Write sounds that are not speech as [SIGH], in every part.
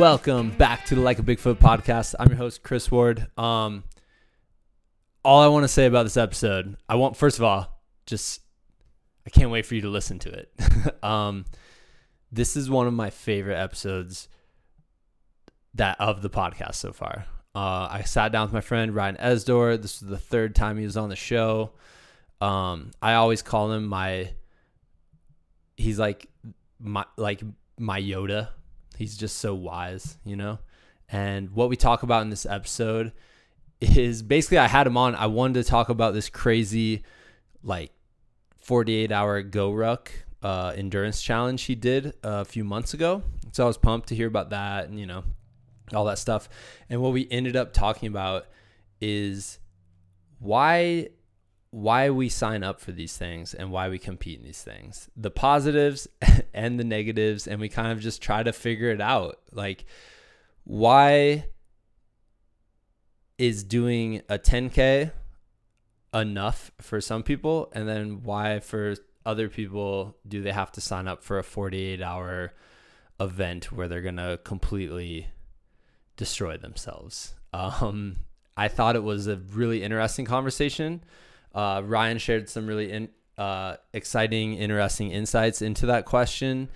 Welcome back to the Like a Bigfoot podcast. I'm your host, Chris Ward. Um, all I want to say about this episode, I want first of all, just I can't wait for you to listen to it. [LAUGHS] um, this is one of my favorite episodes that of the podcast so far. Uh, I sat down with my friend Ryan Esdor. This was the third time he was on the show. Um, I always call him my. He's like my like my Yoda. He's just so wise, you know. And what we talk about in this episode is basically I had him on. I wanted to talk about this crazy, like, 48 hour GORUCK uh, endurance challenge he did a few months ago. So I was pumped to hear about that and, you know, all that stuff. And what we ended up talking about is why why we sign up for these things and why we compete in these things. The positives [LAUGHS] and the negatives and we kind of just try to figure it out. Like why is doing a 10k enough for some people and then why for other people do they have to sign up for a 48 hour event where they're going to completely destroy themselves. Um, I thought it was a really interesting conversation. Uh, Ryan shared some really in, uh, exciting, interesting insights into that question.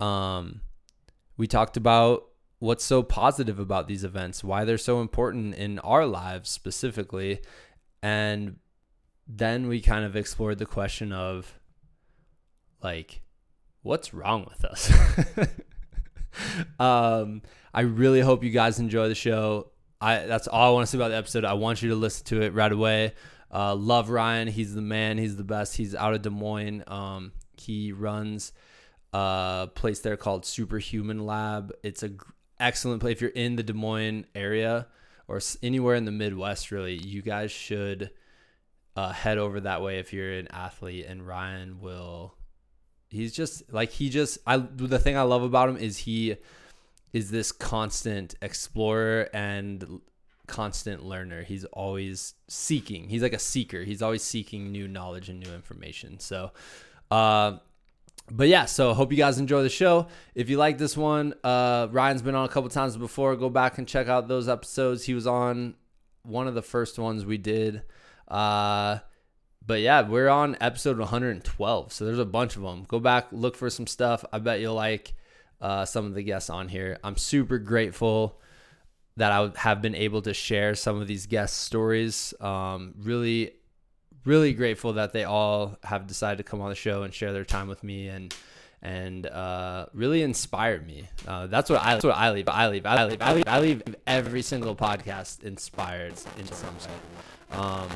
Um, we talked about what's so positive about these events, why they're so important in our lives specifically. And then we kind of explored the question of like, what's wrong with us? [LAUGHS] um, I really hope you guys enjoy the show. I that's all I want to say about the episode. I want you to listen to it right away. Uh, love Ryan. He's the man. He's the best. He's out of Des Moines. Um, he runs a place there called Superhuman Lab. It's a g- excellent place. If you're in the Des Moines area or anywhere in the Midwest, really, you guys should uh, head over that way if you're an athlete. And Ryan will. He's just like he just. I the thing I love about him is he is this constant explorer and constant learner. He's always seeking. He's like a seeker. He's always seeking new knowledge and new information. So, uh, but yeah, so hope you guys enjoy the show. If you like this one, uh, Ryan's been on a couple times before. Go back and check out those episodes. He was on one of the first ones we did. Uh, but yeah, we're on episode 112. So there's a bunch of them. Go back, look for some stuff. I bet you'll like uh, some of the guests on here. I'm super grateful that I have been able to share some of these guest stories. Um, really, really grateful that they all have decided to come on the show and share their time with me and and uh, really inspired me. Uh, that's what I that's what I leave. I leave. I leave. I leave. I leave every single podcast inspired in some way. Um,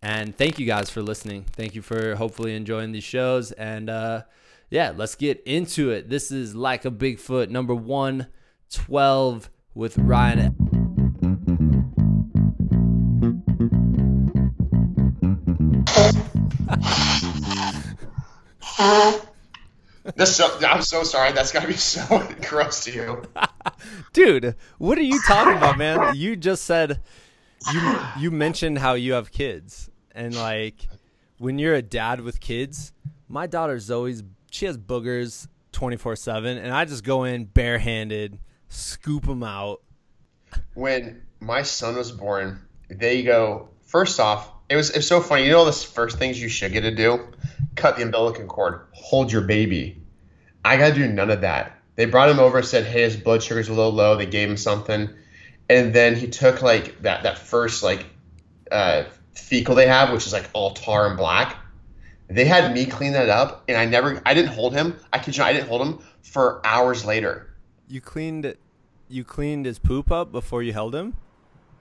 and thank you guys for listening. Thank you for hopefully enjoying these shows. And uh, yeah, let's get into it. This is like a Bigfoot number one twelve with Ryan. This so, I'm so sorry. That's gotta be so [LAUGHS] gross to you. [LAUGHS] Dude, what are you talking about, man? You just said you you mentioned how you have kids and like when you're a dad with kids, my daughter always she has boogers 24/7 and I just go in barehanded, scoop them out. When my son was born, they go first off. It was it's so funny. You know the first things you should get to do: cut the umbilical cord, hold your baby. I got to do none of that. They brought him over said, "Hey, his blood sugar's a little low." They gave him something, and then he took like that that first like uh, fecal they have, which is like all tar and black. They had me clean that up, and I never, I didn't hold him. I kid you, I didn't hold him for hours later. You cleaned you cleaned his poop up before you held him?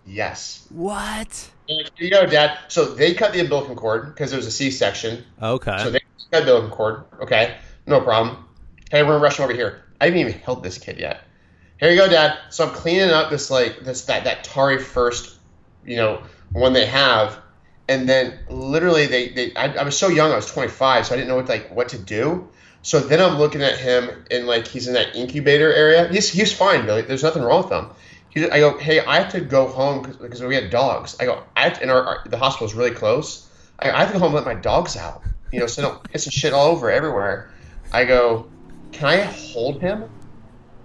Yes. What? Here you go, Dad. So they cut the umbilical cord because it was a C-section. Okay. So they cut the umbilical cord. Okay, no problem. Hey, we're gonna rush him over here. I haven't even held this kid yet. Here you go, Dad. So I'm cleaning up this like this that that Tari first, you know, one they have, and then literally they they I, I was so young. I was 25, so I didn't know what like what to do. So then I'm looking at him and like he's in that incubator area. He's he's fine. Though. There's nothing wrong with him. He, I go, hey, I have to go home because we had dogs. I go, I to, and our, our the hospital's really close. I, I have to go home and let my dogs out. You know, so don't piss and shit all over everywhere. I go, can I hold him?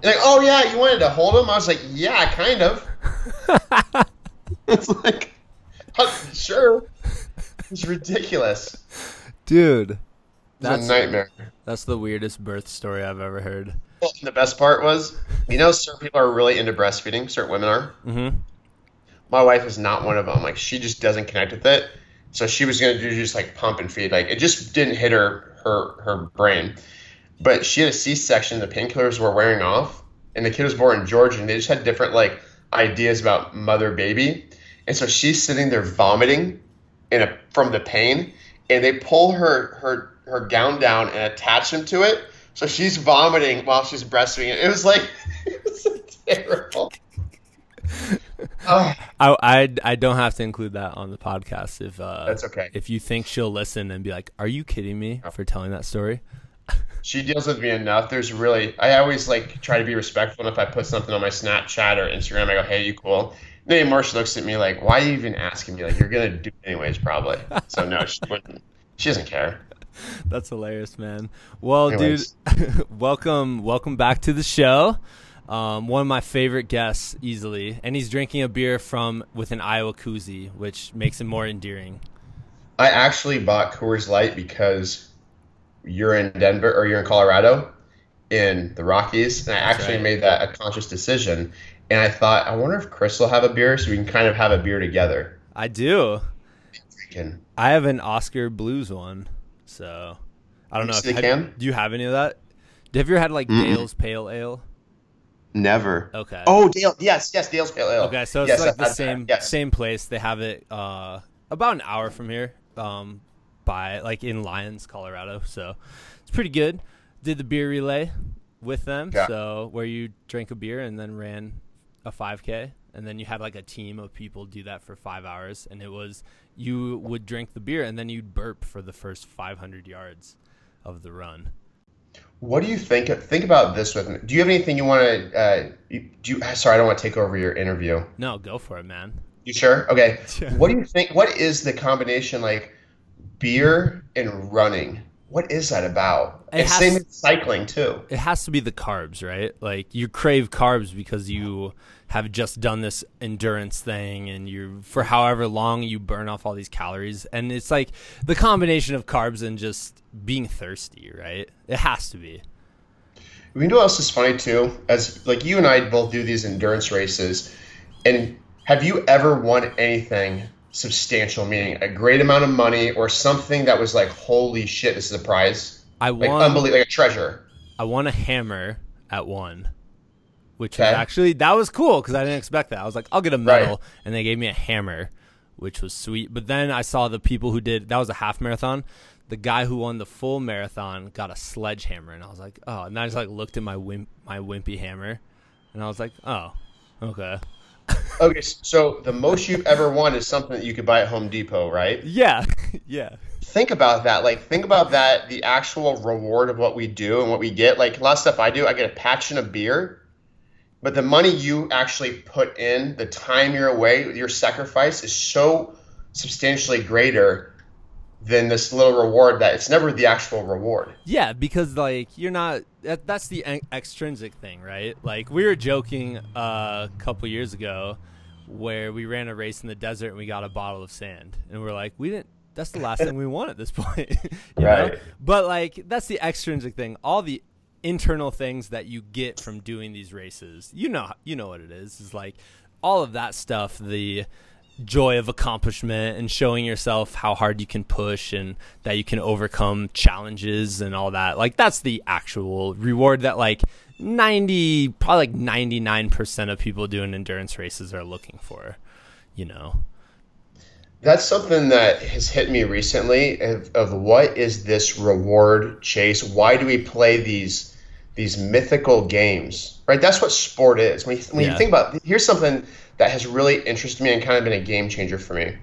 like, oh yeah, you wanted to hold him? I was like, yeah, kind of. [LAUGHS] it's like, sure. It's ridiculous. Dude, that's a nightmare. That's the weirdest birth story I've ever heard. Well, the best part was, you know, certain people are really into breastfeeding. Certain women are. Mm-hmm. My wife is not one of them. Like, she just doesn't connect with it. So she was gonna do just like pump and feed. Like, it just didn't hit her her her brain. But she had a C-section. The painkillers were wearing off, and the kid was born in Georgia, and they just had different like ideas about mother baby. And so she's sitting there vomiting in a from the pain, and they pull her her her gown down and attach him to it. So she's vomiting while she's breastfeeding. It was like [LAUGHS] it was terrible. [LAUGHS] oh. I, I I don't have to include that on the podcast if uh, that's okay. If you think she'll listen and be like, "Are you kidding me?" for telling that story. [LAUGHS] she deals with me enough. There's really I always like try to be respectful. And if I put something on my Snapchat or Instagram, I go, "Hey, you cool?" then Marcia looks at me like, "Why are you even asking me? Like, you're gonna do it anyways, probably." So no, she wouldn't. She doesn't care. [LAUGHS] That's hilarious, man. Well, anyways. dude, [LAUGHS] welcome, welcome back to the show. Um, one of my favorite guests, easily, and he's drinking a beer from with an Iowa koozie, which makes him more endearing. I actually bought Coors Light because you're in Denver or you're in Colorado, in the Rockies, and I That's actually right. made that a conscious decision and I thought, I wonder if Chris will have a beer, so we can kind of have a beer together. I do. I have an Oskar Blues one, so I don't know. If, have, can? Do you have any of that? Have you ever had like mm Dale's Pale Ale? Never. Okay. Oh, Dale. Yes, yes, Dale's Pale Ale. Okay, so it's yes, like the same yes. same place. They have it uh, about an hour from here, um, by like in Lyons, Colorado. So it's pretty good. Did the beer relay with them, yeah. so where you drank a beer and then ran a 5K, and then you had like a team of people do that for five hours, and it was you would drink the beer and then you'd burp for the first 500 yards of the run. What do you think? Think about this with me. Do you have anything you want to? Uh, do you? Sorry, I don't want to take over your interview. No, go for it, man. You sure? Okay. [LAUGHS] what do you think? What is the combination like beer and running? What is that about? It has, same with cycling too. It has to be the carbs, right? Like you crave carbs because you have just done this endurance thing and you for however long you burn off all these calories and it's like the combination of carbs and just being thirsty, right? It has to be. You know what else is funny too? As like you and I both do these endurance races, and have you ever won anything substantial, meaning a great amount of money or something that was like, holy shit, this is a prize. I won, like, unbelievable, like a treasure. I won a hammer at one, which okay. was actually that was cool because I didn't expect that. I was like, I'll get a medal, right. and they gave me a hammer, which was sweet. But then I saw the people who did that was a half marathon. The guy who won the full marathon got a sledgehammer, and I was like, oh. And I just like looked at my wimp, my wimpy hammer, and I was like, oh, okay okay, so the most you've ever won is something that you could buy at Home Depot, right? Yeah, [LAUGHS] yeah. Think about that. Like, think about that. The actual reward of what we do and what we get. Like, a lot of stuff I do, I get a patch and a beer, but the money you actually put in, the time you're away, your sacrifice is so substantially greater than this little reward that it's never the actual reward. Yeah, because like you're not that, that's the extrinsic thing, right? Like we were joking uh, a couple years ago where we ran a race in the desert and we got a bottle of sand and we're like we didn't that's the last thing we want at this [LAUGHS] point. [LAUGHS] right. Know? But like that's the extrinsic thing. All the internal things that you get from doing these races. You know you know what it is. Is like all of that stuff, the joy of accomplishment and showing yourself how hard you can push and that you can overcome challenges and all that. Like that's the actual reward that like 90 probably like 99% of people doing endurance races are looking for, you know. That's something that has hit me recently of, of what is this reward chase? Why do we play these these mythical games? Right? That's what sport is. When you, when yeah. you think about here's something that has really interested me and kind of been a game changer for me.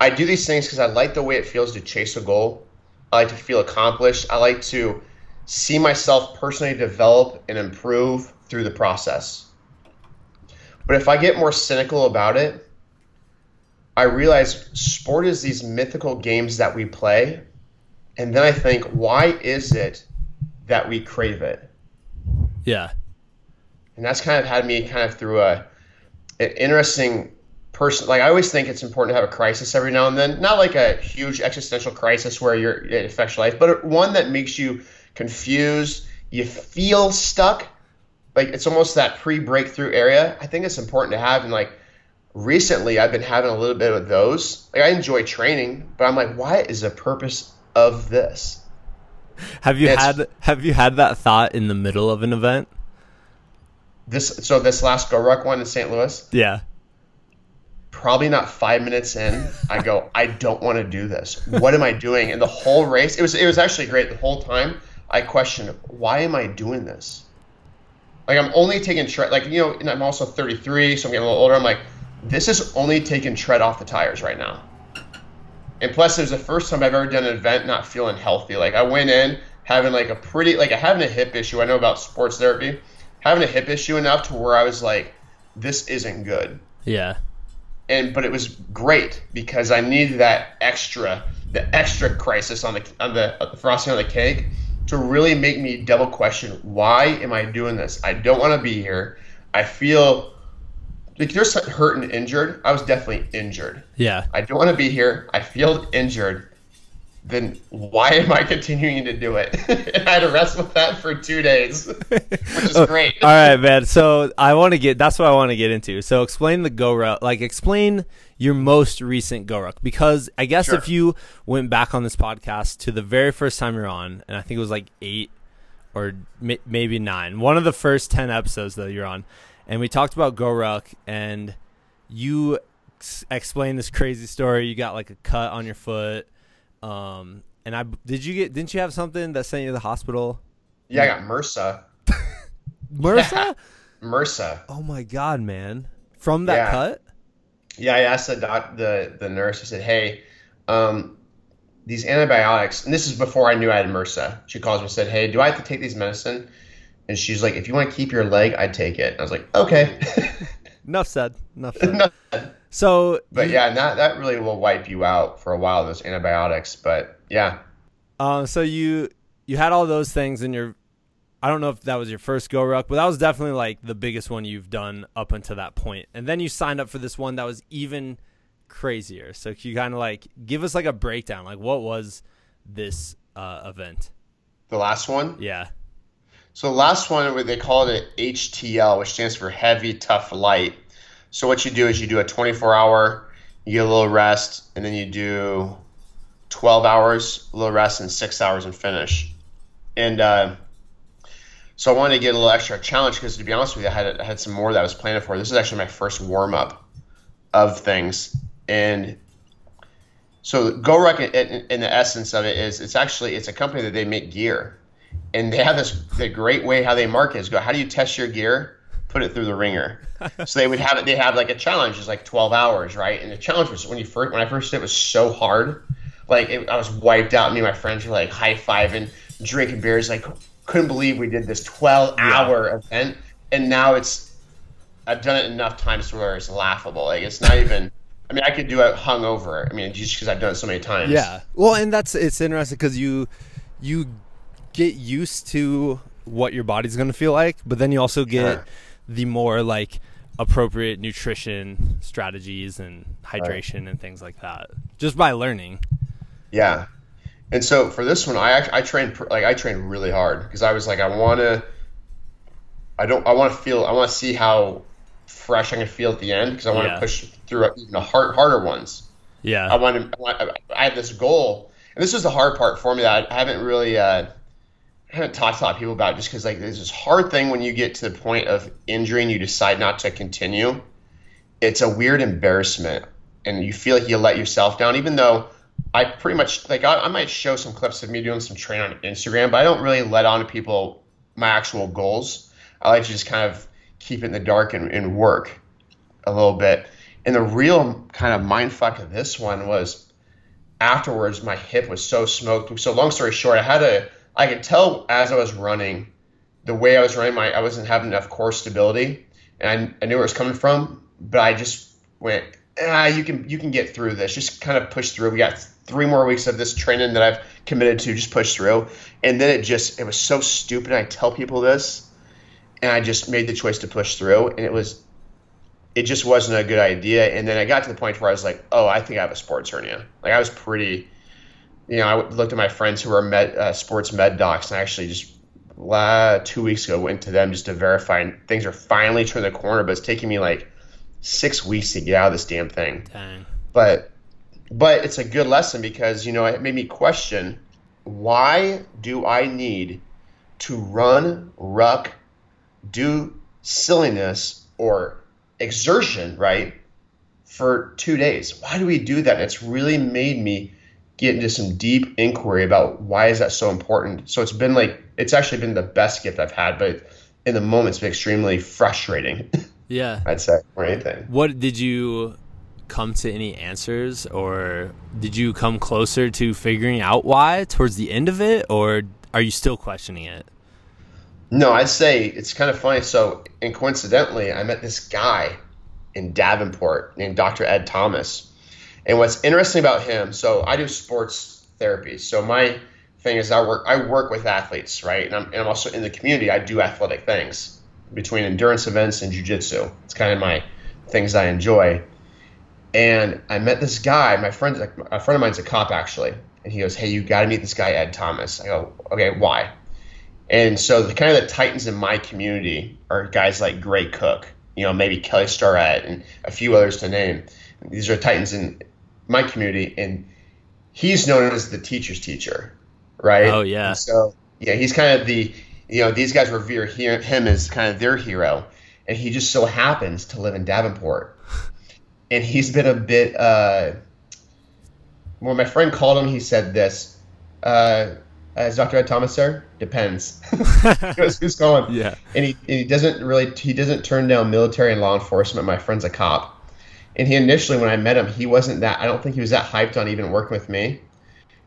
I do these things because I like the way it feels to chase a goal. I like to feel accomplished. I like to see myself personally develop and improve through the process. But if I get more cynical about it, I realize sport is these mythical games that we play. And then I think, why is it that we crave it? Yeah. and that's kind of had me kind of through a an interesting person. Like I always think it's important to have a crisis every now and then, not like a huge existential crisis where you're it affects your life, but one that makes you confused. You feel stuck, like it's almost that pre-breakthrough area. I think it's important to have, and like recently, I've been having a little bit of those. Like I enjoy training, but I'm like, why is the purpose of this? Have you had Have you had that thought in the middle of an event? This so this last GORUCK one in St. Louis. Yeah. Probably not five minutes in, I go, [LAUGHS] I don't want to do this. What am I doing? And the whole race, it was it was actually great the whole time. I questioned, why am I doing this? Like I'm only taking tread, like you know, and I'm also 33, so I'm getting a little older. I'm like, this is only taking tread off the tires right now. And plus, it was the first time I've ever done an event not feeling healthy. Like I went in having like a pretty, like I having a hip issue. I know about sports therapy, having a hip issue enough to where I was like, this isn't good. Yeah. And but it was great because I needed that extra, the extra crisis on the on the, uh, the frosting on the cake to really make me double question why am I doing this? I don't want to be here. I feel like there's hurt and injured. I was definitely injured. Yeah. I don't want to be here. I feel injured. Then why am I continuing to do it? [LAUGHS] and I had to wrestle with that for two days, which is [LAUGHS] oh, great. All right, man. So I want to get that's what I want to get into. So explain the GORUCK, like explain your most recent GORUCK, because I guess Sure. if you went back on this podcast to the very first time you're on, and I think it was like eight or may- maybe nine, one of the first ten episodes that you're on, and we talked about GORUCK, and you ex- explained this crazy story. You got like a cut on your foot. Um, and I did you get didn't you have something that sent you to the hospital? Yeah, I got MRSA. [LAUGHS] MRSA? [LAUGHS] MRSA. oh my god, man! From that Yeah. cut? Yeah, I asked the doc, the the nurse. I said, "Hey, um, these antibiotics." And this is before I knew I had MRSA. She calls me and said, "Hey, do I have to take these medicine?" And she's like, "If you want to keep your leg, I'd take it." I was like, "Okay." [LAUGHS] Enough said. Enough said. No, So, but you- yeah, that that really will wipe you out for a while. Those antibiotics, but yeah, um, so you you had all those things in your. I don't know if that was your first GORUCK, but that was definitely like the biggest one you've done up until that point. And then you signed up for this one that was even crazier. So can you kind of like give us like a breakdown? Like what was this uh, event? the last one. Yeah. So the last one, they call it HTL, which stands for heavy, tough, light. So what you do is you do a 24 hour, you get a little rest, and then you do 12 hours, a little rest, and six hours and finish. And uh, so I wanted to get a little extra challenge because, to be honest with you, I had I had some more that I was planning for. This is actually my first warm up of things, and so GoRuck, in, in the essence of it, is it's actually it's a company that they make gear and they have this the great way how they market is go how do you test your gear? Put it through the ringer. [LAUGHS] So they would have it they have like a challenge it's like 12 hours right? And the challenge was when you first when i first did it was so hard. Like it, i was wiped out. Me and my friends were like high-fiving drinking beers. Like couldn't believe we did this 12 hour event. And now it's i've done it enough times where it's laughable. Like it's not even i mean i could do it hungover. I mean just because i've done it so many times. Yeah. Well, and that's it's interesting because you you get used to what your body's going to feel like, but then you also get Sure. the more like appropriate nutrition strategies and hydration and things like that just by learning. Yeah, and so for this one, I I trained like I trained really hard because I was like I want to. I don't. I want to feel. I want to see how fresh I can feel at the end because I want to Yeah. push through even the hard, harder ones. Yeah. I want to. I, I have this goal, and this is the hard part for me that I haven't really. Uh, I haven't talked to a lot of people about just because like there's this hard thing when you get to the point of injury and you decide not to continue. It's a weird embarrassment, and you feel like you let yourself down, even though I pretty much like I, I might show some clips of me doing some training on Instagram, but I don't really let on to people my actual goals. I like to just kind of keep it in the dark and, and work a little bit. And the real kind of mind fuck of this one was afterwards my hip was so smoked. So long story short, I had a I could tell as I was running, the way I was running, my I wasn't having enough core stability, and I, I knew where it was coming from. But I just went, ah, you can you can get through this. Just kind of push through. We got three more weeks of this training that I've committed to. Just push through, and then it just it was so stupid. I tell people this, and I just made the choice to push through, and it was, it just wasn't a good idea. And then I got to the point where I was like, oh, I think I have a sports hernia. Like I was pretty, you know, I looked at my friends who are med, uh, sports med docs, and I actually just uh, two weeks ago went to them just to verify, and things are finally turning the corner. But it's taking me like six weeks to get out of this damn thing. Dang. But but it's a good lesson because you know it made me question why do I need to run, ruck, do silliness or exertion, right, for two days? Why do we do that? And it's really made me get into some deep inquiry about why is that so important. So it's been like it's actually been the best gift I've had, but in the moment it's been extremely frustrating. [LAUGHS] Yeah. I'd say or anything. What did you come to any answers or did you come closer to figuring out why towards the end of it or are you still questioning it? No, I'd say it's kind of funny. So, and coincidentally, I met this guy in Davenport named Dr. Ed Thomas. And what's interesting about him, so I do sports therapy. So my thing is I work I work with athletes, right? And I'm, and I'm also in the community. I do athletic things between endurance events and jujitsu. It's kind of my things I enjoy. And I met this guy. My friend, a friend of mine's a cop actually, and he goes, "Hey, you got to meet this guy Ed Thomas." I go, "Okay, why?" And so the kind of the titans in my community are guys like Gray Cook, you know, maybe Kelly Starrett and a few others to name. These are titans in my community, and he's known as the teacher's teacher, right? Oh yeah. And so yeah, he's kind of the you know, these guys revere him as kind of their hero, and he just so happens to live in Davenport. And he's been a bit. Uh, when my friend called him, he said this. Uh, is Dr. Ed Thomas there? Depends. [LAUGHS] who's going? [LAUGHS] Yeah. And he, and he doesn't really he doesn't turn down military and law enforcement. My friend's a cop. And he initially when I met him, he wasn't that I don't think he was that hyped on even working with me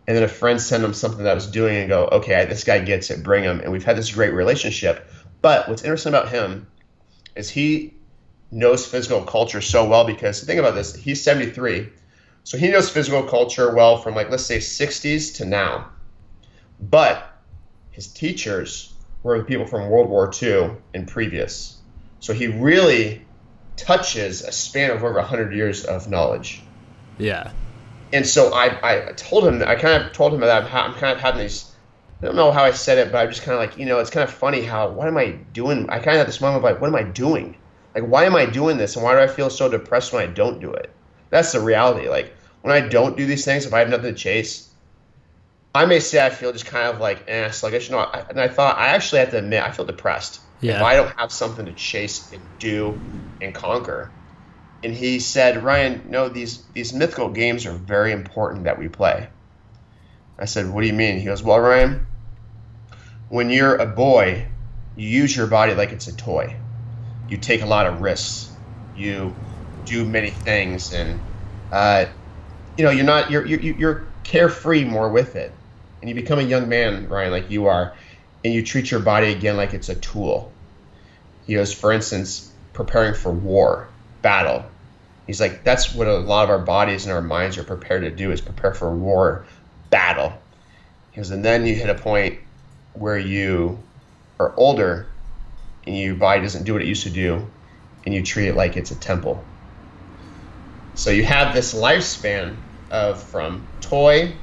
and then a friend sent him something that I was doing and go, okay, this guy gets it, bring him. And we've had this great relationship. But what's interesting about him is he knows physical culture so well because think about this, he's 73. So he knows physical culture well from like let's say 60s to now. But his teachers were the people from World War II and previous. So he really touches a span of over 100 years of knowledge. Yeah. And so I, I told him I kind of told him that I'm, I'm kind of having these I don't know how I said it but I'm just kind of like you know it's kind of funny how what am I doing? I kind of had this moment of like what am I doing? Like why am I doing this? And why do I feel so depressed when I don't do it? That's the reality. Like when I don't do these things if I have nothing to chase I may say I feel just kind of like eh sluggish. No and I thought I actually have to admit I feel depressed yeah. if I don't have something to chase and do and conquer and he said, Ryan, no, these these mythical games are very important that we play. I said, What do you mean? He goes, Well, Ryan, when you're a boy, you use your body like it's a toy. You take a lot of risks. You do many things, and uh, you know you're not you're, you're you're carefree more with it, and you become a young man, Ryan, like you are, and you treat your body again like it's a tool. He goes, for instance, preparing for war battle. He's like, that's what a lot of our bodies and our minds are prepared to do is prepare for war, battle. He goes, and then you hit a point where you are older and your body doesn't do what it used to do and you treat it like it's a temple. So you have this lifespan of from toy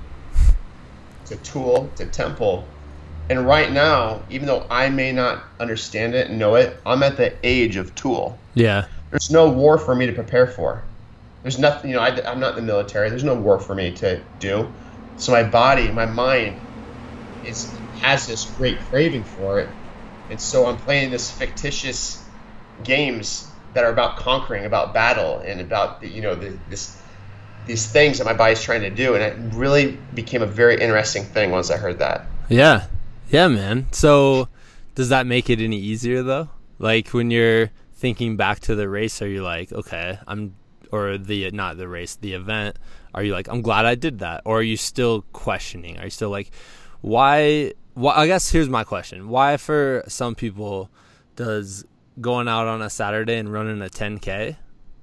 to tool to temple. And right now, even though I may not understand it and know it, I'm at the age of tool. Yeah. There's no war for me to prepare for. There's nothing, you know, I, am not in the military. There's no war for me to do. So my body, my mind, is has this great craving for it, and so I'm playing this fictitious games that are about conquering, about battle, and about the, you know the, this these things that my body's trying to do, and it really became a very interesting thing once I heard that. Yeah, yeah, man. So does that make it any easier though? Like when you're thinking back to the race, are you like, okay, I'm, or the not the race, the event? Are you like, I'm glad I did that, or are you still questioning? Are you still like, why? Why? I guess here's my question: Why, for some people, does going out on a Saturday and running a 10k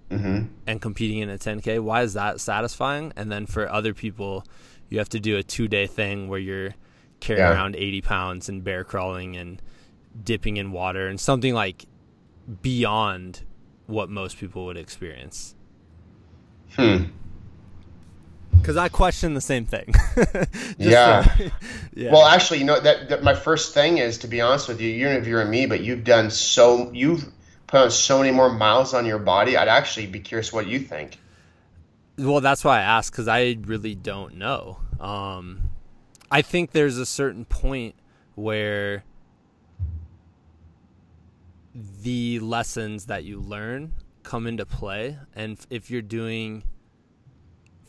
mm-hmm. and competing in a 10k, why is that satisfying? And then for other people, you have to do a two day thing where you're carrying yeah. around 80 pounds and bear crawling and dipping in water and something like beyond what most people would experience. Hmm. Because I question the same thing. [LAUGHS] yeah. So, [LAUGHS] yeah. Well, actually, you know that, that, my first thing is to be honest with you. You're interviewing me, but you've done so you've put on so many more miles on your body. I'd actually be curious what you think. Well, that's why I asked because I really don't know. Um, I think there's a certain point where the lessons that you learn come into play, and if you're doing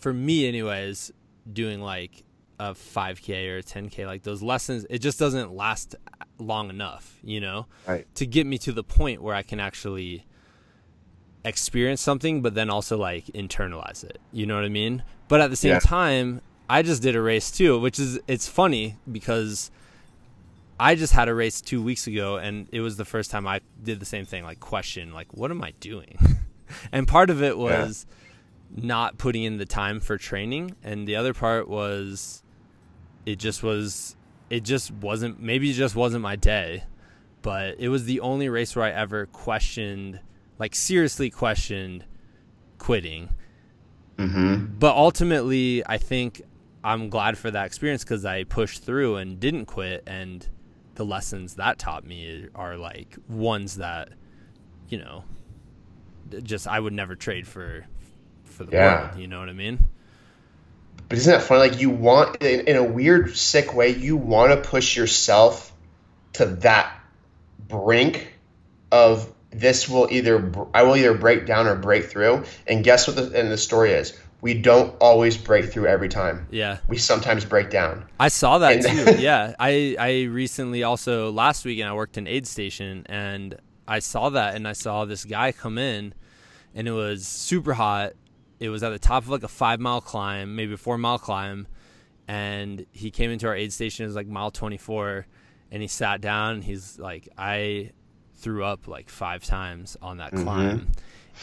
for me anyways doing like a 5k or a 10k like those lessons it just doesn't last long enough you know right. to get me to the point where i can actually experience something but then also like internalize it you know what i mean but at the same yeah. time i just did a race too which is it's funny because i just had a race two weeks ago and it was the first time i did the same thing like question like what am i doing? [LAUGHS] And part of it was yeah not putting in the time for training. And the other part was it just was it just wasn't maybe it just wasn't my day but it was the only race where i ever questioned like seriously questioned quitting. Mm-hmm. but ultimately i think i'm glad for that experience because i pushed through and didn't quit and the lessons that taught me are like ones that you know just i would never trade for for the yeah. world. You know what I mean? But isn't that funny? Like you want, in, in a weird, sick way, you want to push yourself to that brink of this will either I will either break down or break through. And guess what? The and the story is we don't always break through every time. Yeah. We sometimes break down. I saw that and, too. [LAUGHS] yeah. I I recently also last weekend I worked in aid station and I saw that and I saw this guy come in and it was super hot it was at the top of like a five mile climb, maybe a four mile climb, and he came into our aid station. It was like mile twenty four, and he sat down. he's like, I threw up like five times on that mm-hmm. climb,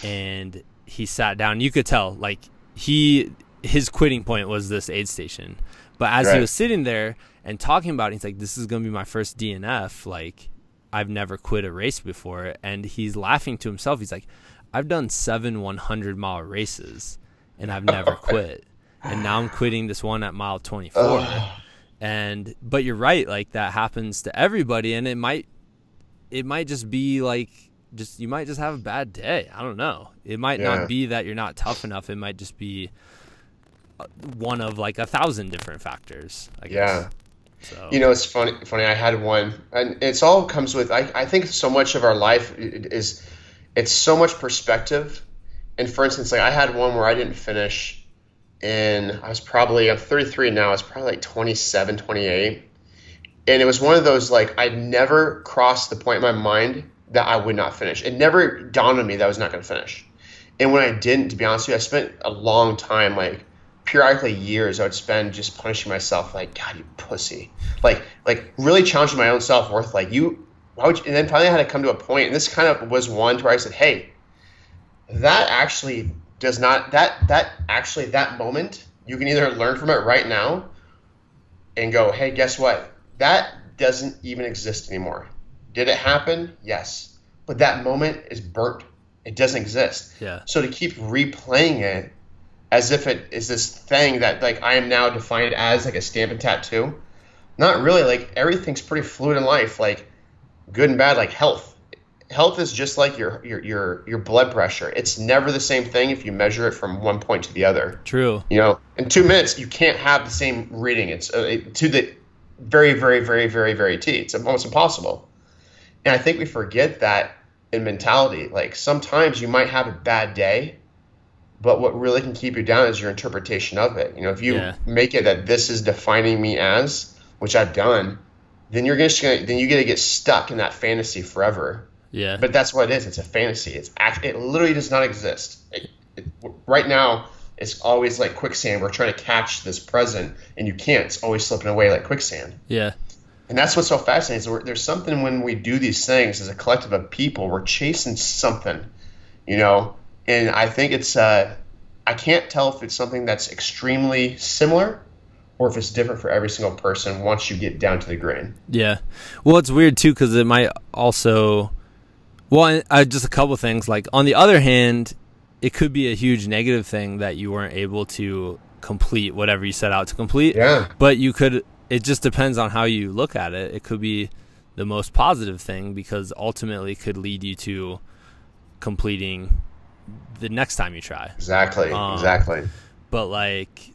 and he sat down. You could tell like he his quitting point was this aid station. But as right. he was sitting there and talking about it, he's like, This is gonna be my first DNF. Like, I've never quit a race before. And he's laughing to himself. He's like, I've done seven 100 mile races and I've never [LAUGHS] quit. And now I'm quitting this one at mile 24. And but you're right, like that happens to everybody, and it might it might just be like just you might just have a bad day. I don't know. It might yeah. not be that you're not tough enough. It might just be uh, one of like a thousand different factors. I guess. Yeah. So. You know, it's funny. Funny, I had one, and it's all comes with. I, I think so much of our life is it's so much perspective. And for instance, like I had one where I didn't finish and I was probably, I'm 33 now, I was probably like 27, 28. And it was one of those, like, I'd never crossed the point in my mind that I would not finish. It never dawned on me that I was not going to finish. And when I didn't, to be honest with you, I spent a long time, like, periodically years, I would spend just punishing myself, like, God, you pussy. Like, like really challenging my own self worth. Like, you, why would you, and then finally I had to come to a point, and this kind of was one where I said, hey, that actually does not that that actually that moment you can either learn from it right now and go, hey, guess what? That doesn't even exist anymore. Did it happen? Yes. But that moment is burnt. It doesn't exist. Yeah. So to keep replaying it as if it is this thing that like I am now defined as like a stamp and tattoo. Not really. Like everything's pretty fluid in life. Like good and bad like health health is just like your your your your blood pressure it's never the same thing if you measure it from one point to the other true you know in two minutes you can't have the same reading it's uh, to the very very very very very t it's almost impossible and i think we forget that in mentality like sometimes you might have a bad day but what really can keep you down is your interpretation of it you know if you yeah. make it that this is defining me as which i've done then you're just gonna then you get to get stuck in that fantasy forever. Yeah. But that's what it is. It's a fantasy. It's act. It literally does not exist. It, it, right now, it's always like quicksand. We're trying to catch this present, and you can't. It's always slipping away like quicksand. Yeah. And that's what's so fascinating. Is there's something when we do these things as a collective of people, we're chasing something, you know. And I think it's. Uh, I can't tell if it's something that's extremely similar or if it's different for every single person once you get down to the grain. Yeah. Well, it's weird too because it might also. Well, uh, just a couple things. Like on the other hand, it could be a huge negative thing that you weren't able to complete whatever you set out to complete. Yeah. But you could. It just depends on how you look at it. It could be the most positive thing because ultimately could lead you to completing the next time you try. Exactly. Um, exactly. But like,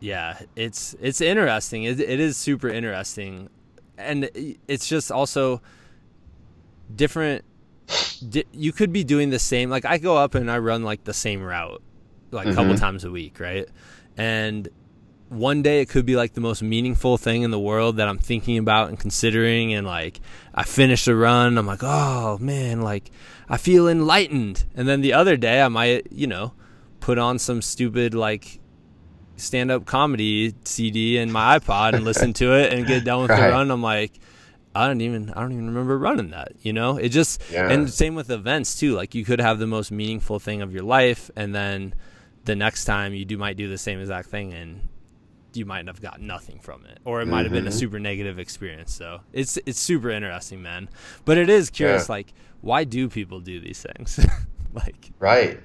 yeah, it's it's interesting. It, it is super interesting, and it's just also different. Di- you could be doing the same. Like I go up and I run like the same route, like a couple Mhm. times a week, right? And one day it could be like the most meaningful thing in the world that I'm thinking about and considering and like I finish the run I'm like oh man like I feel enlightened. And then the other day I might you know put on some stupid like stand up comedy CD in my iPod and listen to it and get done with the [LAUGHS] run. I'm like I don't even I don't even remember running that you know? It just Yeah. and same with events too. Like you could have the most meaningful thing of your life and then the next time you do might do the same exact thing and you might have got nothing from it or it might have been a Mhm. super negative experience so it's it's super interesting man but it is curious Yeah. like why do people do these things [LAUGHS] like Right.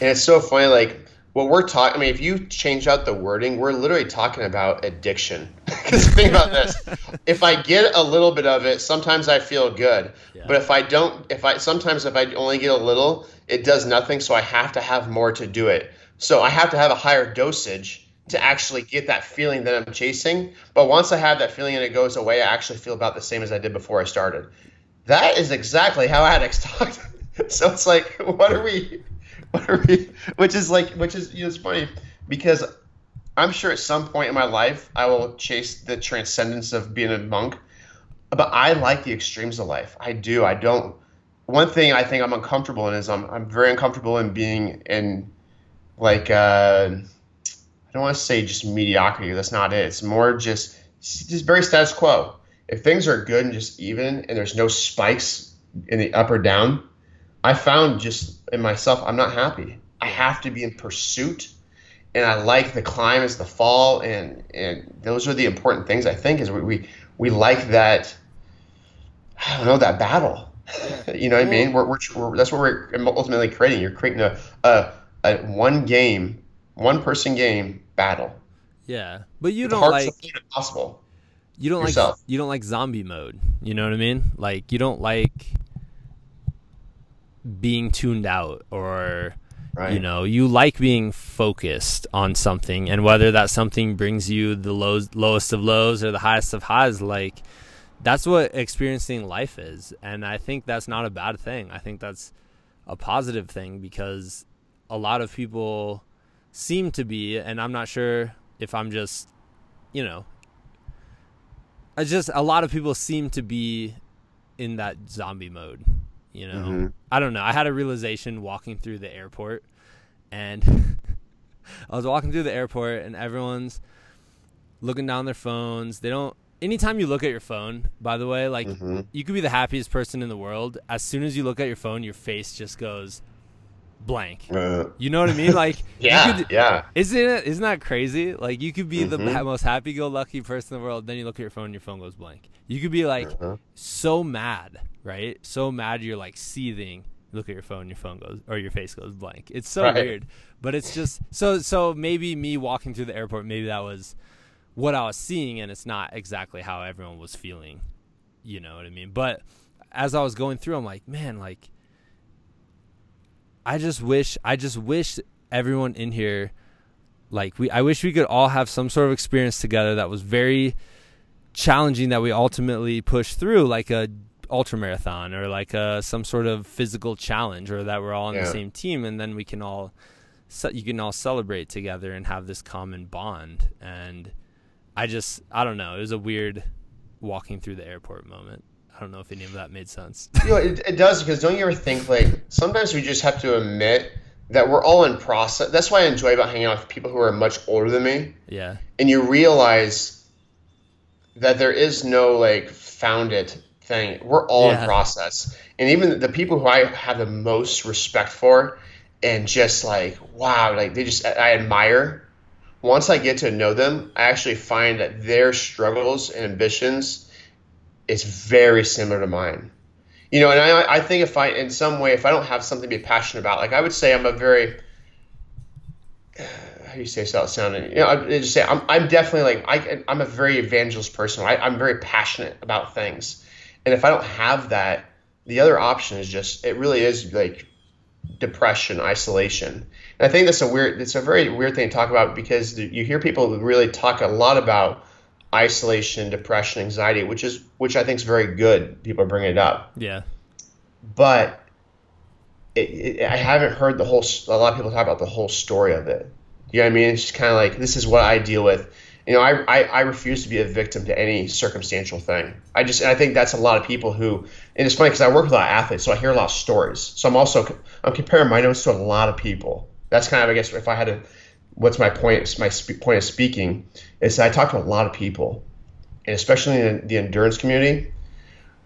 And it's so funny, like what we're talking. I mean, if you change out the wording, we're literally talking about addiction. [LAUGHS] Because think about this: [LAUGHS] if I get a little bit of it, sometimes I feel good. Yeah. But if I don't, if I sometimes if I only get a little, it does nothing. So I have to have more to do it. So I have to have a higher dosage to actually get that feeling that I'm chasing. But once I have that feeling and it goes away, I actually feel about the same as I did before I started. That is exactly how addicts [LAUGHS] talk. so it's like, what are we? What are we? Which is like, which is you know, it's funny because I'm sure at some point in my life I will chase the transcendence of being a monk. But I like the extremes of life. I do. I don't. One thing I think I'm uncomfortable in is I'm I'm very uncomfortable in being in like uh, I don't want to say just mediocrity. That's not it. It's more just just very status quo. If things are good and just even, and there's no spikes in the up or down, I found just in myself I'm not happy. I have to be in pursuit, and I like the climb as the fall, and and those are the important things I think is we we, we like that. I don't know that battle. [LAUGHS] you know what I mean? We're, we're, we're, that's what we're ultimately creating. You're creating a, a, a one game, one person game battle. yeah but you The don't like possible. you don't yourself. like you don't like zombie mode you know what i mean like you don't like being tuned out or Right. you know you like being focused on something and whether that something brings you the lows, lowest of lows or the highest of highs like that's what experiencing life is and i think that's not a bad thing i think that's a positive thing because a lot of people seem to be and i'm not sure if i'm just you know I just a lot of people seem to be in that zombie mode you know Mhm. i don't know i had a realization walking through the airport and [LAUGHS] i was walking through the airport and everyone's looking down their phones they don't anytime you look at your phone by the way like Mhm. you could be the happiest person in the world as soon as you look at your phone your face just goes blank Uh, you know what i mean [LAUGHS] like yeah, could- yeah. isn't it? Isn't that crazy? Like you could be the Mhm. ha- most happy-go-lucky person in the world, then you look at your phone, and your phone goes blank. You could be like Uh-huh. so mad, right? So mad you're like seething. You look at your phone, your phone goes, or your face goes blank. It's so Right. weird, but it's just so. So maybe me walking through the airport, maybe that was what I was seeing, and it's not exactly how everyone was feeling. You know what I mean? But as I was going through, I'm like, man, like I just wish I just wish everyone in here like we I wish we could all have some sort of experience together that was very challenging that we ultimately push through like a ultra marathon or like a some sort of physical challenge or that we're all on the same team and then we can all you can all celebrate together and have this common bond. And I just I don't know it was a weird walking through the airport moment I don't know if any of that made sense [LAUGHS] You know, it, it does because don't you ever think like sometimes we just have to admit that we're all in process. That's why I enjoy about hanging out with people who are much older than me, yeah and you realize that there is no like founded thing. We're all Yeah. in process, and even the people who I have the most respect for, and just like wow, like they just I admire. once I get to know them, I actually find that their struggles and ambitions is very similar to mine. You know, and I, I think if I, in some way, if I don't have something to be passionate about, like I would say I'm a very, [SIGHS] how do you say so sounding? You know, I just say I'm, I'm definitely like, I, I'm a very evangelist person. I, I'm very passionate about things. And if I don't have that, the other option is just, it really is like depression, isolation. And I think that's a weird, it's a very weird thing to talk about because you hear people really talk a lot about isolation, depression, anxiety, which is which I think is very good. People are bringing it up. Yeah. But it, it, I haven't heard the whole. A lot of people talk about the whole story of it. You know what I mean? It's just kind of like this is what I deal with. You know, I, I, I refuse to be a victim to any circumstantial thing. I just and I think that's a lot of people who. And it's funny because I work with a lot of athletes, so I hear a lot of stories. So I'm also I'm comparing my notes to a lot of people that's kind of I guess if I had to, what's my point? My sp- point of speaking is I talk to a lot of people, and especially in the endurance community,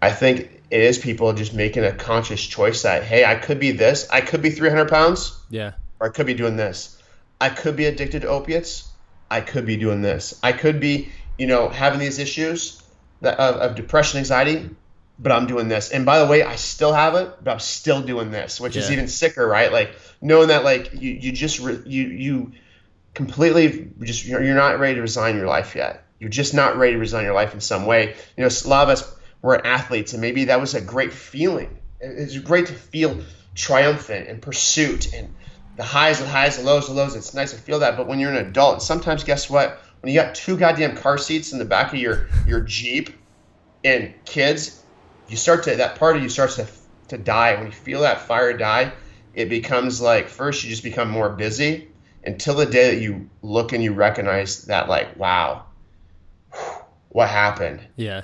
I think it is people just making a conscious choice that hey, I could be this, I could be 300 pounds, yeah, or I could be doing this. I could be addicted to opiates. I could be doing this. I could be, you know, having these issues that, of, of depression, anxiety, but I'm doing this. And by the way, I still have it, but I'm still doing this, which yeah. is even sicker, right? Like knowing that like you you just re, you you completely just you're, you're not ready to resign your life yet. You're just not ready to resign your life in some way. You know, a lot of us were athletes, and maybe that was a great feeling. It's great to feel triumphant and pursuit and the highs, the highs, the lows, the lows. It's nice to feel that. But when you're an adult, sometimes guess what? When you got two goddamn car seats in the back of your your Jeep and kids, you start to that part of you starts to to die. When you feel that fire die, it becomes like first you just become more busy until the day that you look and you recognize that like wow what happened? Yeah.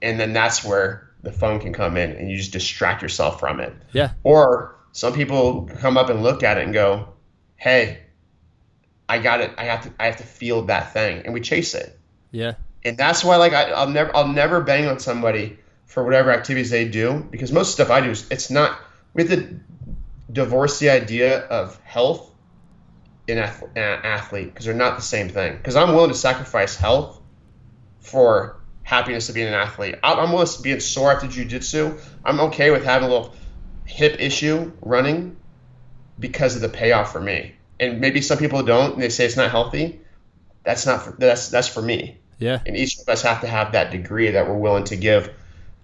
And then that's where the phone can come in and you just distract yourself from it. Yeah. Or some people come up and look at it and go hey i got it. I have to i have to feel that thing. And we chase it. Yeah. And that's why like I, i'll never i'll never bang on somebody for whatever activities they do because most stuff i do is it's not we have to divorce the idea of health an athlete because they're not the same thing. Because I'm willing to sacrifice health for happiness of being an athlete. I'm willing to be sore after jujitsu. I'm okay with having a little hip issue running because of the payoff for me. And maybe some people don't, and they say it's not healthy. That's not for, that's that's for me. Yeah. And each of us have to have that degree that we're willing to give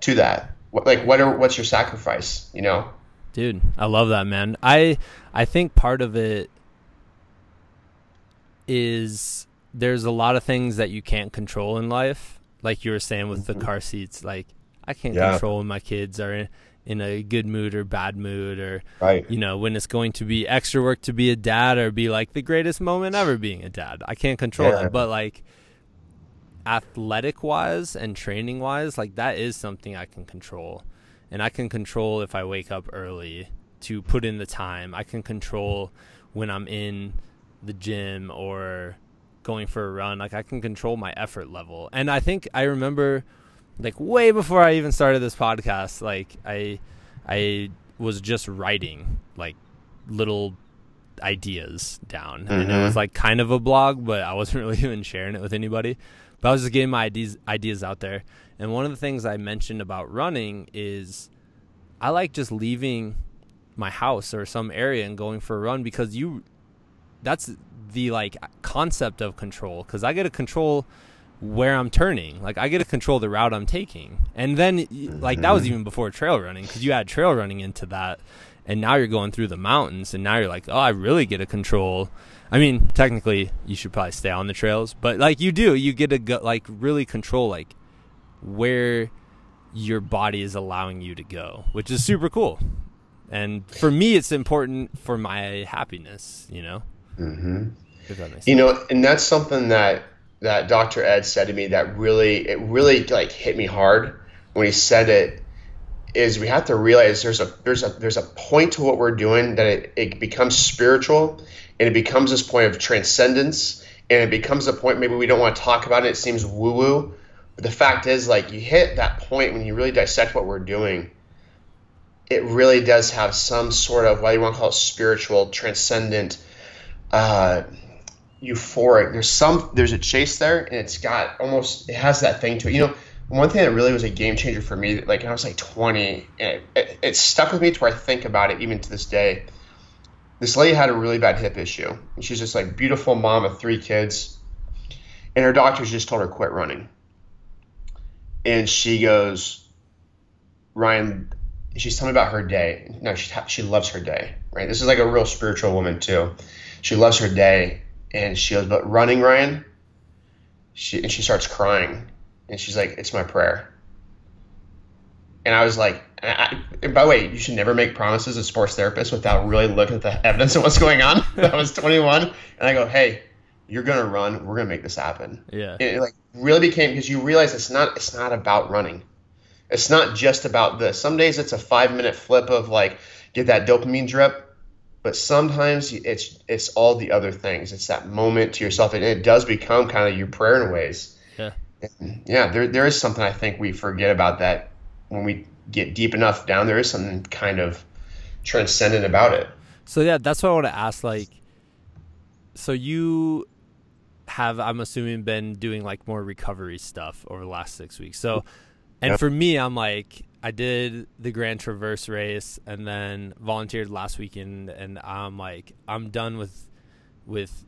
to that. Like, what are, what's your sacrifice? You know, Dude, I love that, man. I I think part of it is there's a lot of things that you can't control in life. Like you were saying with mm-hmm. the car seats, like I can't yeah. control when my kids are in, in a good mood or bad mood or right. you know, when it's going to be extra work to be a dad or be like the greatest moment ever being a dad. I can't control yeah. that. But like athletic wise and training wise, like that is something I can control and I can control if I wake up early to put in the time. I can control when I'm in the gym or going for a run. Like I can control my effort level. And I think I remember like way before I even started this podcast, like I I was just writing like little ideas down. Mm-hmm. And it was mm-hmm. like kind of a blog, but I wasn't [LAUGHS] really even sharing it with anybody. But I was just getting my ideas ideas out there. And one of the things I mentioned about running is I like just leaving my house or some area and going for a run because you that's the like concept of control cuz I get to control where I'm turning. Like I get to control the route I'm taking. And then like that was mm-hmm. even before trail running cuz you add trail running into that and now you're going through the mountains and now you're like, "Oh, I really get to control I mean, technically, you should probably stay on the trails, but like you do, you get to go, like really control like where your body is allowing you to go, which is super cool. And for me, it's important for my happiness, you know. Mm-hmm. You know, and that's something that that Dr. Ed said to me that really it really like hit me hard when he said it is we have to realize there's a there's a there's a point to what we're doing that it, it becomes spiritual and it becomes this point of transcendence and it becomes a point maybe we don't want to talk about it it seems woo woo but the fact is, like, you hit that point when you really dissect what we're doing, it really does have some sort of, whether you want to call it spiritual, transcendent, uh, euphoric. There's some there's a chase there, and it's got almost it has that thing to it. You know, one thing that really was a game changer for me, like I was like 20, and it, it, it stuck with me to where I think about it even to this day. This lady had a really bad hip issue. And she's just like beautiful mom of three kids, and her doctors just told her quit running. And she goes, Ryan, she's telling me about her day. No, she she loves her day, right? This is like a real spiritual woman too. She loves her day, and she goes, but running, Ryan. She and she starts crying, and she's like, "It's my prayer." And I was like, I, and by the way, you should never make promises as a sports therapist without really looking at the [LAUGHS] evidence of what's going on. [LAUGHS] I was 21, and I go, "Hey, you're gonna run. We're gonna make this happen." Yeah. And it like really became because you realize it's not it's not about running. It's not just about this. Some days it's a five minute flip of like get that dopamine drip, but sometimes it's it's all the other things. It's that moment to yourself, and it does become kind of your prayer in ways. Yeah. And yeah, there there is something I think we forget about that when we get deep enough down. There is something kind of transcendent about it. So yeah, that's what I want to ask. Like, so you have, I'm assuming, been doing like more recovery stuff over the last six weeks. So, and Yep. for me, I'm like, I did the Grand Traverse race and then volunteered last weekend, and I'm like, I'm done with with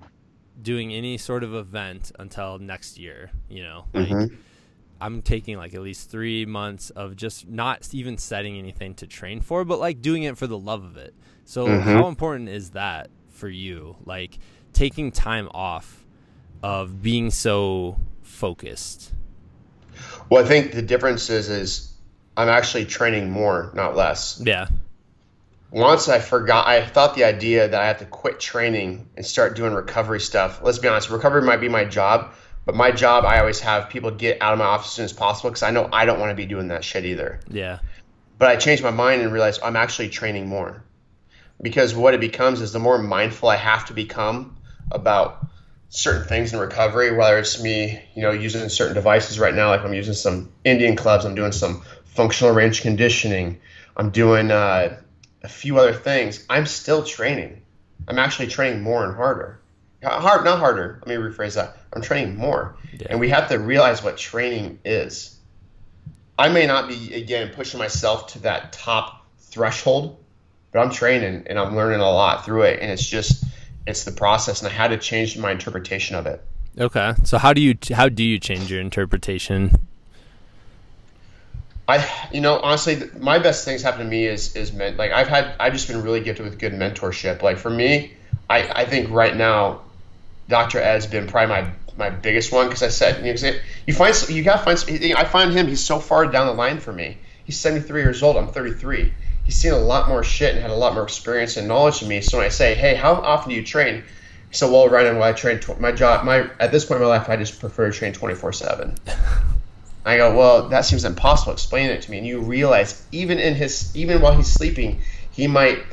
doing any sort of event until next year. You know, like. Mhm. I'm taking like at least three months of just not even setting anything to train for, but like doing it for the love of it. So, Mhm. how important is that for you? Like taking time off of being so focused. Well, I think the difference is is I'm actually training more, not less. Yeah. once I forgot, I thought the idea that I had to quit training and start doing recovery stuff. Let's be honest, recovery might be my job, but my job, I always have people get out of my office as soon as possible because I know I don't want to be doing that shit either. Yeah. But I changed my mind and realized I'm actually training more because what it becomes is the more mindful I have to become about certain things in recovery, whether it's me, you know, using certain devices right now, like I'm using some Indian clubs, I'm doing some functional range conditioning, I'm doing uh, a few other things. I'm still training. I'm actually training more and harder. Hard, not harder. Let me rephrase that. I'm training more, Yeah. and we have to realize what training is. I may not be again pushing myself to that top threshold, but I'm training and I'm learning a lot through it, and it's just it's the process, and I had to change my interpretation of it. Okay. So how do you how do you change your interpretation? I, you know, honestly, my best things happen to me is is meant like I've had I've just been really gifted with good mentorship. Like for me, I I think right now, Dr. Ed's been probably my my biggest one because I said you, know, you find you gotta find I find him he's so far down the line for me. He's 73 years old. I'm 33. He's seen a lot more shit and had a lot more experience and knowledge than me. So when I say, hey, how often do you train? Said, well, Ryan, well, I train. Tw- my job, my at this point in my life, I just prefer to train 24 seven. [LAUGHS] I go, well, that seems impossible. Explain it to me. And you realize, even in his, even while he's sleeping, he might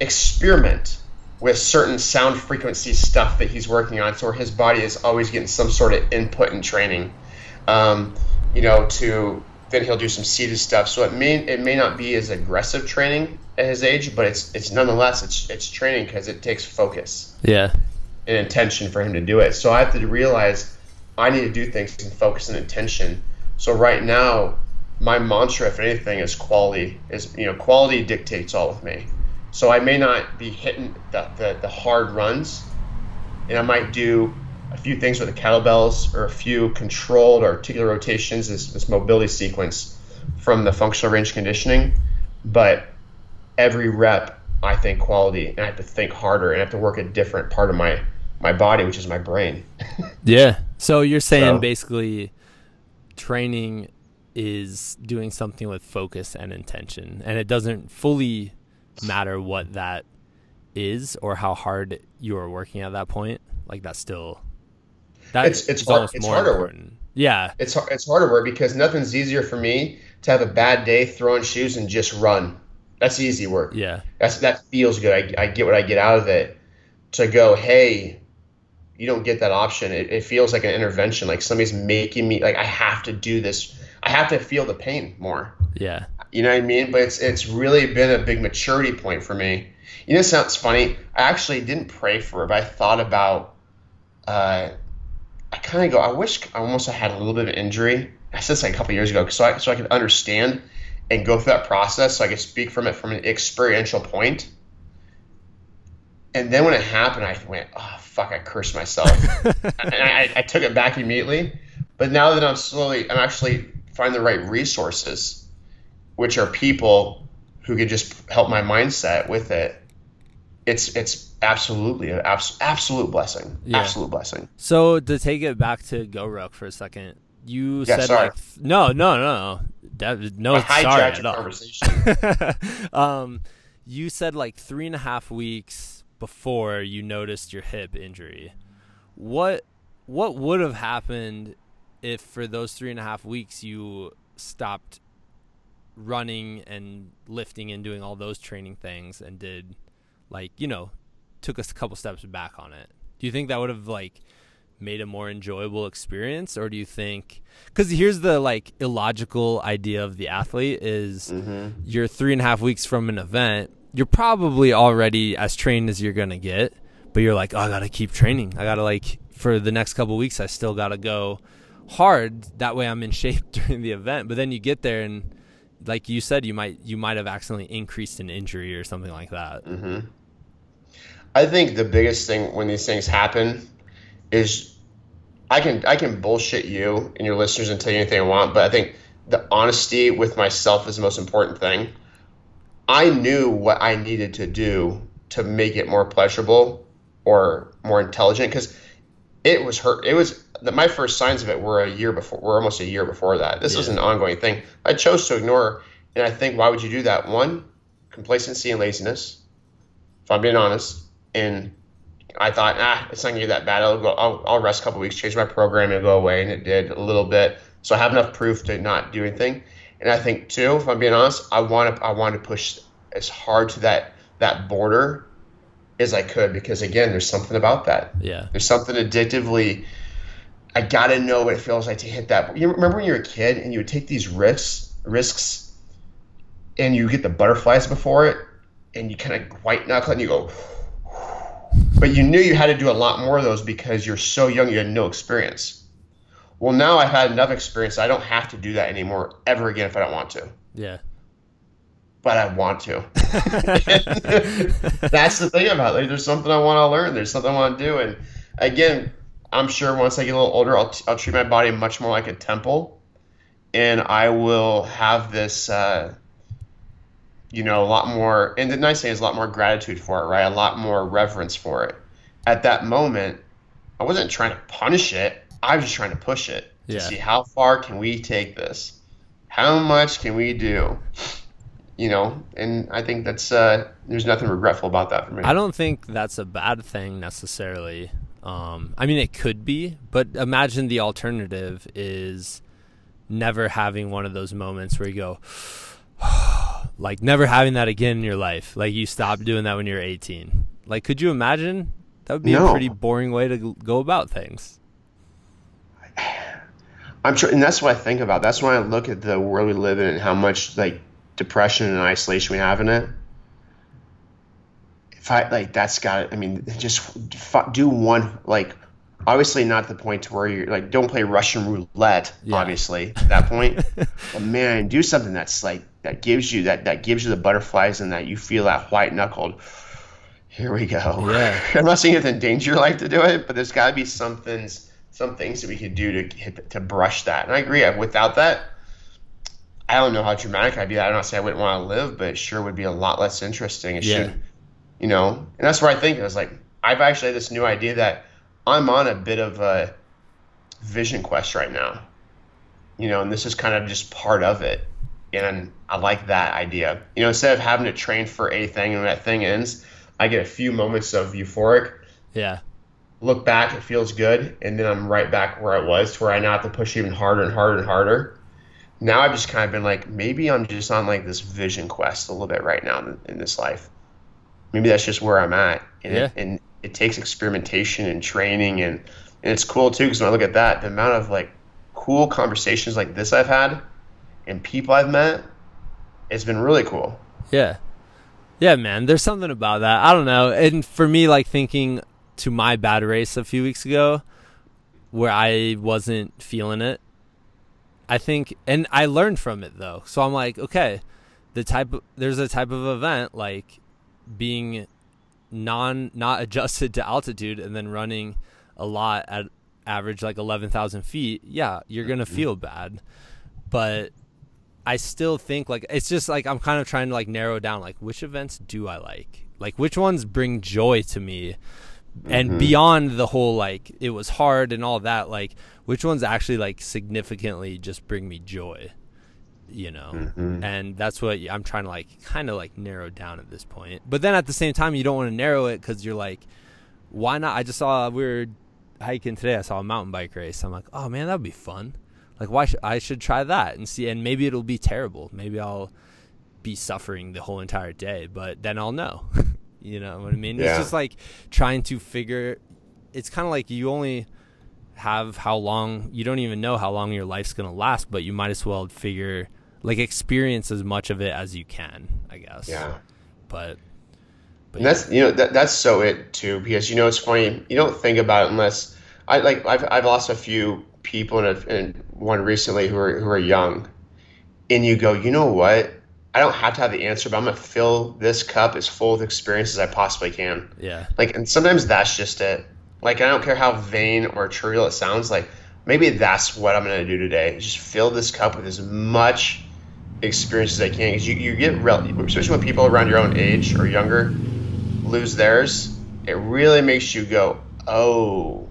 experiment with certain sound frequency stuff that he's working on, so his body is always getting some sort of input and training. Um, you know, to then he'll do some seated stuff. So it may it may not be as aggressive training at his age, but it's it's nonetheless it's it's training because it takes focus Yeah. and intention for him to do it. So I have to realize I need to do things and focus and intention. So right now, my mantra, if anything, is quality. Is you know, quality dictates all of me. So I may not be hitting the, the, the hard runs, and I might do a few things with the kettlebells or a few controlled articular rotations, this, this mobility sequence from the functional range conditioning. But every rep, I think quality, and I have to think harder, and I have to work a different part of my my body, which is my brain. [LAUGHS] Yeah. So you're saying So- basically training is doing something with focus and intention and it doesn't fully matter what that is or how hard you're working at that point. Like that's still that It's- it's hard- almost it's more harder work. Yeah. It's it's harder work because nothing's easier for me to have a bad day, throw on shoes, and just run. That's easy work. Yeah. That's that feels good. I, I get what I get out of it. To go, hey, you don't get that option. It, it feels like an intervention. Like somebody's making me like I have to do this. I have to feel the pain more. Yeah. You know what I mean? But it's it's really been a big maturity point for me. You know, it sounds funny. I actually didn't pray for it, but I thought about uh, I kind of go, I wish I almost had a little bit of injury. I said this like a couple years ago, so I so I could understand and go through that process, so I could speak from it from an experiential point. And then when it happened, I went, oh fuck, I cursed myself, [LAUGHS] and I, I took it back immediately. But now that I'm slowly, I'm actually finding the right resources, which are people who could just help my mindset with it. It's it's absolutely an abs- absolute blessing, Yeah. absolute blessing. So to take it back to GORUCK for a second, you Yeah, said sorry. like no, no, no, no, That- no, I sorry at all. conversation. [LAUGHS] um, you said like three and a half weeks before you noticed your hip injury. What what would have happened if for those three and a half weeks you stopped running and lifting and doing all those training things and did like you know took us a couple steps back on it? Do you think that would have like made a more enjoyable experience or do you think because here's the like illogical idea of the athlete is Mm-hmm. you're three and a half weeks from an event you're probably already as trained as you're gonna get but you're like oh, i gotta keep training i gotta like for the next couple weeks i still gotta go hard that way i'm in [LAUGHS] shape during the event but then you get there and like you said you might you might have accidentally increased an injury or something like that Mm-hmm. I think the biggest thing when these things happen is I can I can bullshit you and your listeners and tell you anything I want, but I think the honesty with myself is the most important thing. I knew what I needed to do to make it more pleasurable or more intelligent because it was hurt. It was the, my first signs of it were a year before. Were almost a year before that. This was an ongoing thing. I chose to ignore, and I think why would you do that? One, complacency and laziness. If I'm being honest, and I thought, ah, it's not gonna get that bad. I'll go. I'll, I'll rest a couple weeks, change my program, and go away, and it did a little bit. So I have enough proof to not do anything. And I think too, if I'm being honest, I want to I want to push as hard to that that border as I could because again, there's something about that. yeah There's something addictively. I gotta know what it feels like to hit that. You remember when you were a kid and you would take these risks, risks, and you get the butterflies before it, and you kind of white knuckle and you go. But you knew you had to do a lot more of those because you're so young, you had no experience. Well, now I've had enough experience. I don't have to do that anymore ever again if I don't want to. yeah But I want to. [LAUGHS] That's the thing about it. Like, there's something I want to learn. There's something I want to do. And again, I'm sure once I get a little older, I'll, I'll treat my body much more like a temple. And I will have this, uh, you know, a lot more. And the nice thing is a lot more gratitude for it, right? A lot more reverence for it. At that moment, I wasn't trying to punish it. I was just trying to push it to Yeah. see how far can we take this? How much can we do? you know, and I think that's uh, there's nothing regretful about that for me. I don't think that's a bad thing necessarily. Um, I mean, it could be, but imagine the alternative is never having one of those moments where you go, [SIGHS] like never having that again in your life. Like you stopped doing that when you're 18. Like, could you imagine? That would be a pretty boring way to go about things. I'm sure, and that's what I think about. That's when I look at the world we live in and how much like depression and isolation we have in it. If I like, that's got. I mean, just f- do one like. Obviously, not the point to where you're like, don't play Russian roulette. Yeah. Obviously, at that point, [LAUGHS] but man, do something that's like that gives you that that gives you the butterflies and that you feel that white knuckled. Here we go. Yeah. [LAUGHS] I'm not saying you have to endanger your life to do it, but there's got to be some things, some things that we could do to to brush that. And I agree. Without that, I don't know how dramatic I'd be. I don't say I wouldn't want to live, but it sure would be a lot less interesting. It Yeah. should, you know. And that's where I think it was like I've actually had this new idea that I'm on a bit of a vision quest right now. You know, and this is kind of just part of it. And I like that idea. You know, instead of having to train for a thing and when that thing ends, I get a few moments of euphoric, Yeah. Look back, it feels good, and then I'm right back where I was, to where I now have to push even harder and harder and harder. Now I've just kind of been like, maybe I'm just on like this vision quest a little bit right now in, in this life. Maybe that's just where I'm at, and, it, and it takes experimentation and training, and and it's cool too because when I look at that, the amount of like cool conversations like this I've had, and people I've met, it's been really cool. Yeah. Yeah, man. There's something about that. I don't know. And for me, like thinking to my bad race a few weeks ago where I wasn't feeling it. I think and I learned from it though. So I'm like, okay, the type of, there's a type of event like being non not [LAUGHS] adjusted to altitude and then running a lot at average like 11,000 feet. Yeah, you're going to Mm-hmm. feel bad. But I still think like it's just like I'm kind of trying to like narrow down like which events do I like? Like which ones bring joy to me? And Mhm. beyond the whole like it was hard and all that, like which ones actually like significantly just bring me joy? You know. Mhm. And that's what I'm trying to like kind of like narrow down at this point. But then at the same time you don't want to narrow it cuz you're like why not? I just saw we were hiking today. I saw a mountain bike race. I'm like, "Oh man, that'd be fun." Like why should I should try that and see and maybe it'll be terrible. Maybe I'll be suffering the whole entire day, but then I'll know. [LAUGHS] you know what I mean? Yeah. It's just like trying to figure it's kind of like you only have how long you don't even know how long your life's going to last, but you might as well figure like experience as much of it as you can, I guess. Yeah. But but And that's you know that that's so it too because you know it's funny you don't think about it unless I like I've I've lost a few people and, and one recently who are who are young, and you go you know what I don't have to have the answer but I'm gonna fill this cup as full of experience as I possibly can yeah. like and sometimes that's just it like I don't care how vain or trivial it sounds like maybe that's what I'm gonna do today just fill this cup with as much experience as I can because you, you get rel- especially when people around your own age or younger lose theirs, it really makes you go, oh,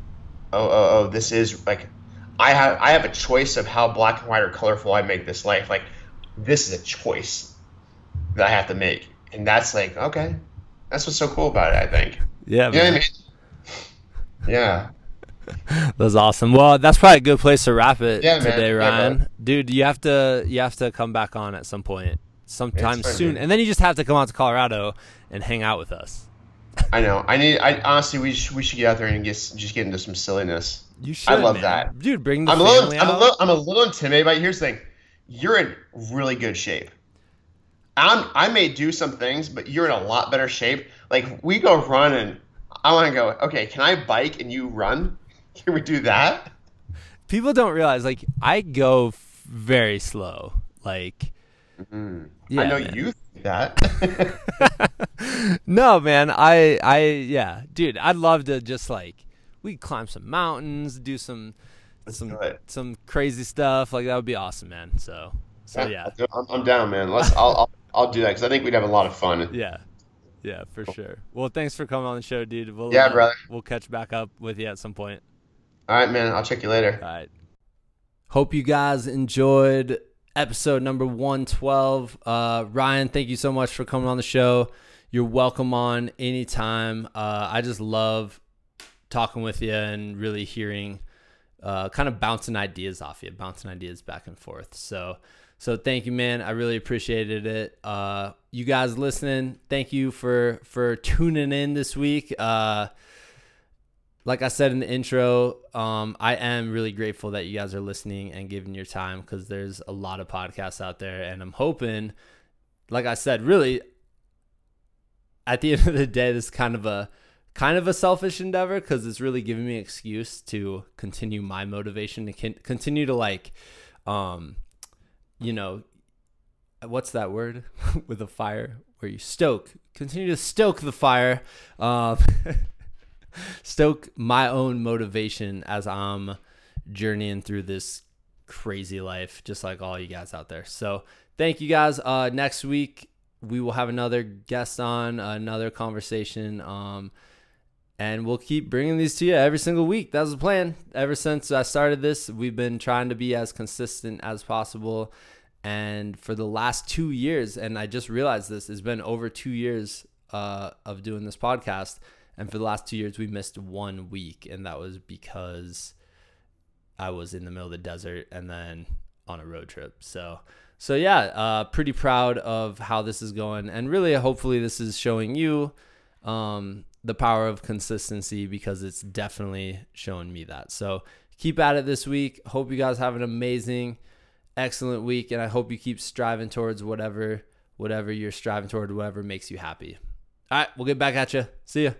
oh, oh, oh, this is like, I have I have a choice of how black and white or colorful I make this life. Like, this is a choice that I have to make, and that's like, okay, that's what's so cool about it. I think. Yeah. You know I mean? Yeah. [LAUGHS] That's awesome. Well, that's probably a good place to wrap it Yeah, today, Yeah, Ryan. bro. Dude, you have to you have to come back on at some point, sometime fine, soon, and then you just have to come out to Colorado and hang out with us. [LAUGHS] I know. I need. I honestly, we should, we should get out there and get just get into some silliness. You should. I love man. that. dude. Bring the I'm a little. family I'm a little. I'm a little intimidated. But here's the thing: you're in really good shape. I'm. I may do some things, but you're in a lot better shape. Like we go run, and I want to go. Okay, can I bike and you run? [LAUGHS] Can we do that? People don't realize like I go f- very slow. Like, mm-hmm. yeah, I know man. you think that. [LAUGHS] no, man. I, I, yeah, dude. I'd love to just like we climb some mountains, do some, some, it. some crazy stuff. Like that would be awesome, man. So, so yeah, do- I'm, I'm down, man. Let's. I'll. I'll, I'll do that because I think we'd have a lot of fun. yeah, yeah, for sure. Well, thanks for coming on the show, dude. We'll, Yeah, uh, brother. We'll catch back up with you at some point. All right, man. I'll check you later. All right. Hope you guys enjoyed episode number 112. Uh, Ryan, thank you so much for coming on the show. You're welcome on anytime. Uh, I just love talking with you and really hearing, uh, kind of bouncing ideas off you, bouncing ideas back and forth. So, so thank you, man. I really appreciated it. Uh, you guys listening, thank you for for tuning in this week. Uh, like I said in the intro, um, I am really grateful that you guys are listening and giving your time because there's a lot of podcasts out there, and I'm hoping, like I said, really, at the [LAUGHS] end of the day, this is kind of a kind of a selfish endeavor because it's really giving me an excuse to continue my motivation to continue to like, um, you know, what's that word [LAUGHS] with a fire where you stoke, continue to stoke the fire. Um, [LAUGHS] stoke my own motivation as I'm journeying through this crazy life, just like all you guys out there. So thank you guys. Uh, next week we will have another guest on, another conversation. Um, and we'll keep bringing these to you every single week. That was the plan. Ever since I started this, we've been trying to be as consistent as possible. And for the last two years, and I just realized this, it's been over two years uh, of doing this podcast. And for the last two years, we missed one week, and that was because I was in the middle of the desert and then on a road trip. So, so yeah, uh, pretty proud of how this is going, and really, hopefully, this is showing you um, the power of consistency because it's definitely showing me that. So, keep at it this week. Hope you guys have an amazing, excellent week, and I hope you keep striving towards whatever, whatever you're striving toward, whatever makes you happy. All right, we'll get back at you. See ya.